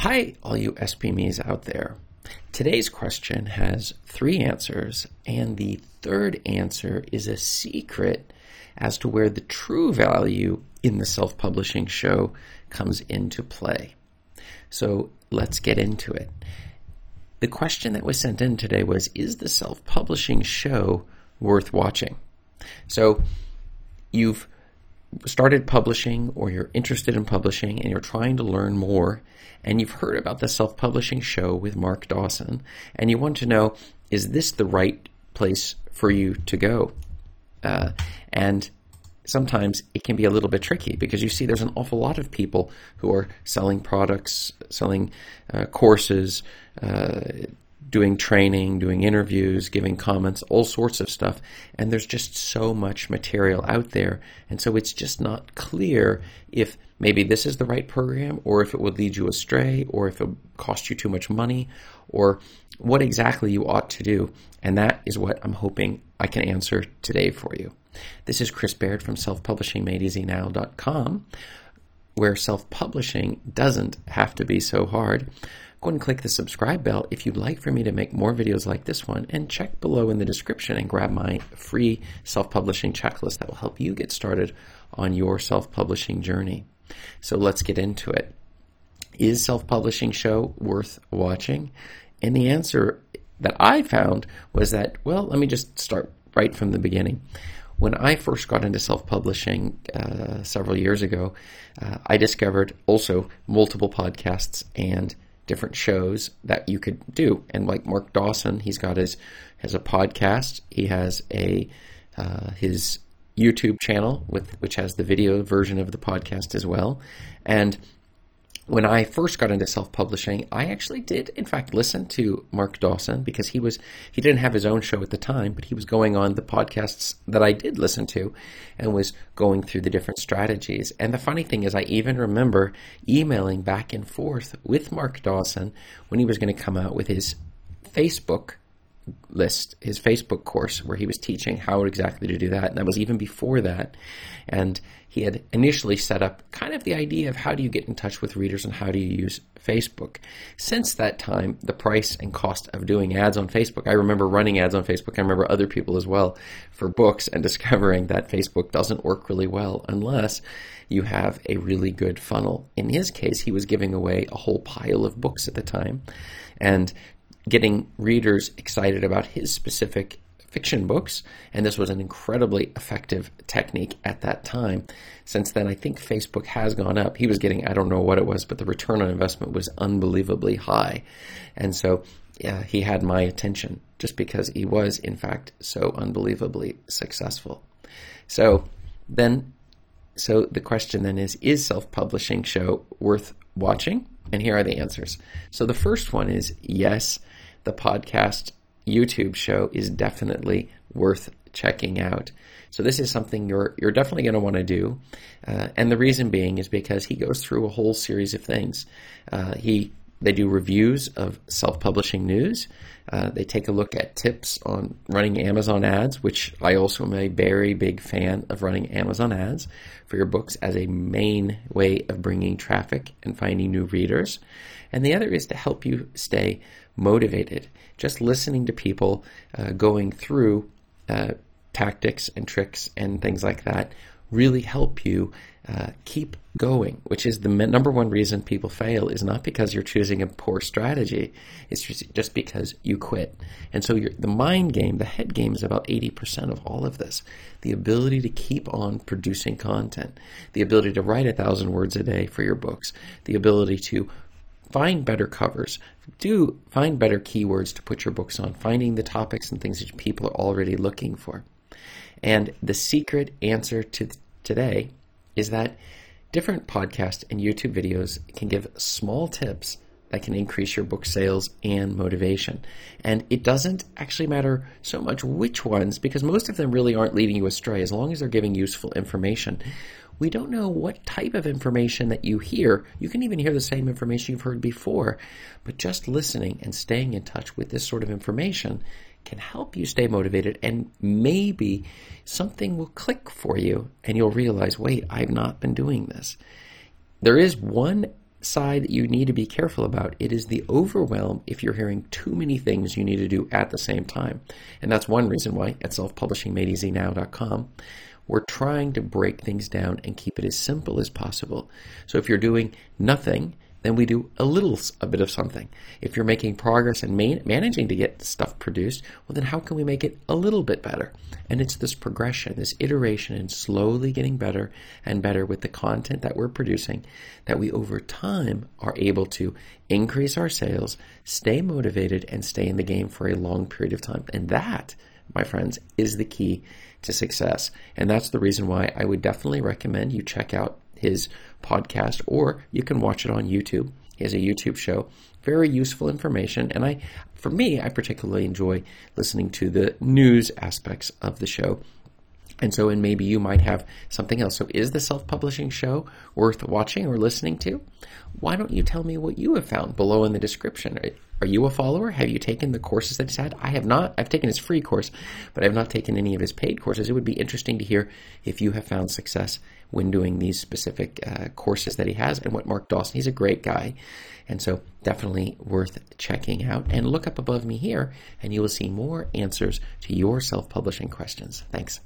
Hi, all you SPMEs out there. Today's question has three answers, and the third answer is a secret as to where the true value in the self publishing show comes into play. So let's get into it. The question that was sent in today was Is the self publishing show worth watching? So you've started publishing or you're interested in publishing and you're trying to learn more and you've heard about the self publishing show with Mark Dawson and you want to know is this the right place for you to go? Uh, and sometimes it can be a little bit tricky because you see there's an awful lot of people who are selling products, selling uh, courses, uh, doing training, doing interviews, giving comments, all sorts of stuff. And there's just so much material out there. And so it's just not clear if maybe this is the right program or if it would lead you astray or if it cost you too much money or what exactly you ought to do. And that is what I'm hoping I can answer today for you. This is Chris Baird from selfpublishingmadeeasynow.com where self-publishing doesn't have to be so hard. Go and click the subscribe bell if you'd like for me to make more videos like this one, and check below in the description and grab my free self publishing checklist that will help you get started on your self publishing journey. So let's get into it. Is self publishing show worth watching? And the answer that I found was that, well, let me just start right from the beginning. When I first got into self publishing uh, several years ago, uh, I discovered also multiple podcasts and different shows that you could do. And like Mark Dawson, he's got his has a podcast. He has a uh, his YouTube channel with which has the video version of the podcast as well. And when I first got into self-publishing, I actually did, in fact, listen to Mark Dawson because he was he didn't have his own show at the time, but he was going on the podcasts that I did listen to, and was going through the different strategies. And the funny thing is, I even remember emailing back and forth with Mark Dawson when he was going to come out with his Facebook list, his Facebook course, where he was teaching how exactly to do that. And that was even before that. And he had initially set up kind of the idea of how do you get in touch with readers and how do you use Facebook. Since that time, the price and cost of doing ads on Facebook, I remember running ads on Facebook. I remember other people as well for books and discovering that Facebook doesn't work really well unless you have a really good funnel. In his case, he was giving away a whole pile of books at the time. And getting readers excited about his specific fiction books, and this was an incredibly effective technique at that time. Since then, I think Facebook has gone up. He was getting, I don't know what it was, but the return on investment was unbelievably high. And so yeah, he had my attention just because he was, in fact, so unbelievably successful. So then, so the question then is, is self-publishing show worth watching? And here are the answers. So the first one is yes the podcast YouTube show is definitely worth checking out. So this is something you're you're definitely going to want to do, uh, and the reason being is because he goes through a whole series of things. Uh, he they do reviews of self-publishing news. Uh, they take a look at tips on running Amazon ads, which I also am a very big fan of running Amazon ads for your books as a main way of bringing traffic and finding new readers. And the other is to help you stay motivated. Just listening to people uh, going through uh, tactics and tricks and things like that really help you uh, keep going, which is the number one reason people fail is not because you're choosing a poor strategy. It's just, because you quit. And so the mind game, the head game is about 80% of all of this. The ability to keep on producing content, the ability to write a thousand words a day for your books, the ability to find better covers, do find better keywords to put your books on, finding the topics and things that people are already looking for. And the secret answer to today is that different podcast and YouTube videos can give small tips that can increase your book sales and motivation. And it doesn't actually matter so much which ones, because most of them really aren't leading you astray as long as they're giving useful information. We don't know what type of information that you hear. You can even hear the same information you've heard before, but just listening and staying in touch with this sort of information can help you stay motivated and maybe something will click for you and you'll realize, wait, I've not been doing this. There is one side that you need to be careful about. It is the overwhelm if you're hearing too many things you need to do at the same time. And that's one reason why at selfpublishingmadeeasynow.com we're trying to break things down and keep it as simple as possible. So if you're doing nothing, then we do a little a bit of something. If you're making progress and man- managing to get stuff produced, well, then how can we make it a little bit better? And it's this progression, this iteration, and slowly getting better and better with the content that we're producing that we over time are able to increase our sales, stay motivated, and stay in the game for a long period of time. And that, my friends, is the key to success. And that's the reason why I would definitely recommend you check out his podcast, or you can watch it on YouTube. He has a YouTube show. Very useful information. And I, for me, I particularly enjoy listening to the news aspects of the show. And so, and maybe you might have something else. So, is the self publishing show worth watching or listening to? Why don't you tell me what you have found below in the description? Are you a follower? Have you taken the courses that he's had? I have not. I've taken his free course, but I have not taken any of his paid courses. It would be interesting to hear if you have found success when doing these specific uh, courses that he has and what Mark Dawson, he's a great guy. And so definitely worth checking out. And look up above me here and you will see more answers to your self publishing questions. Thanks.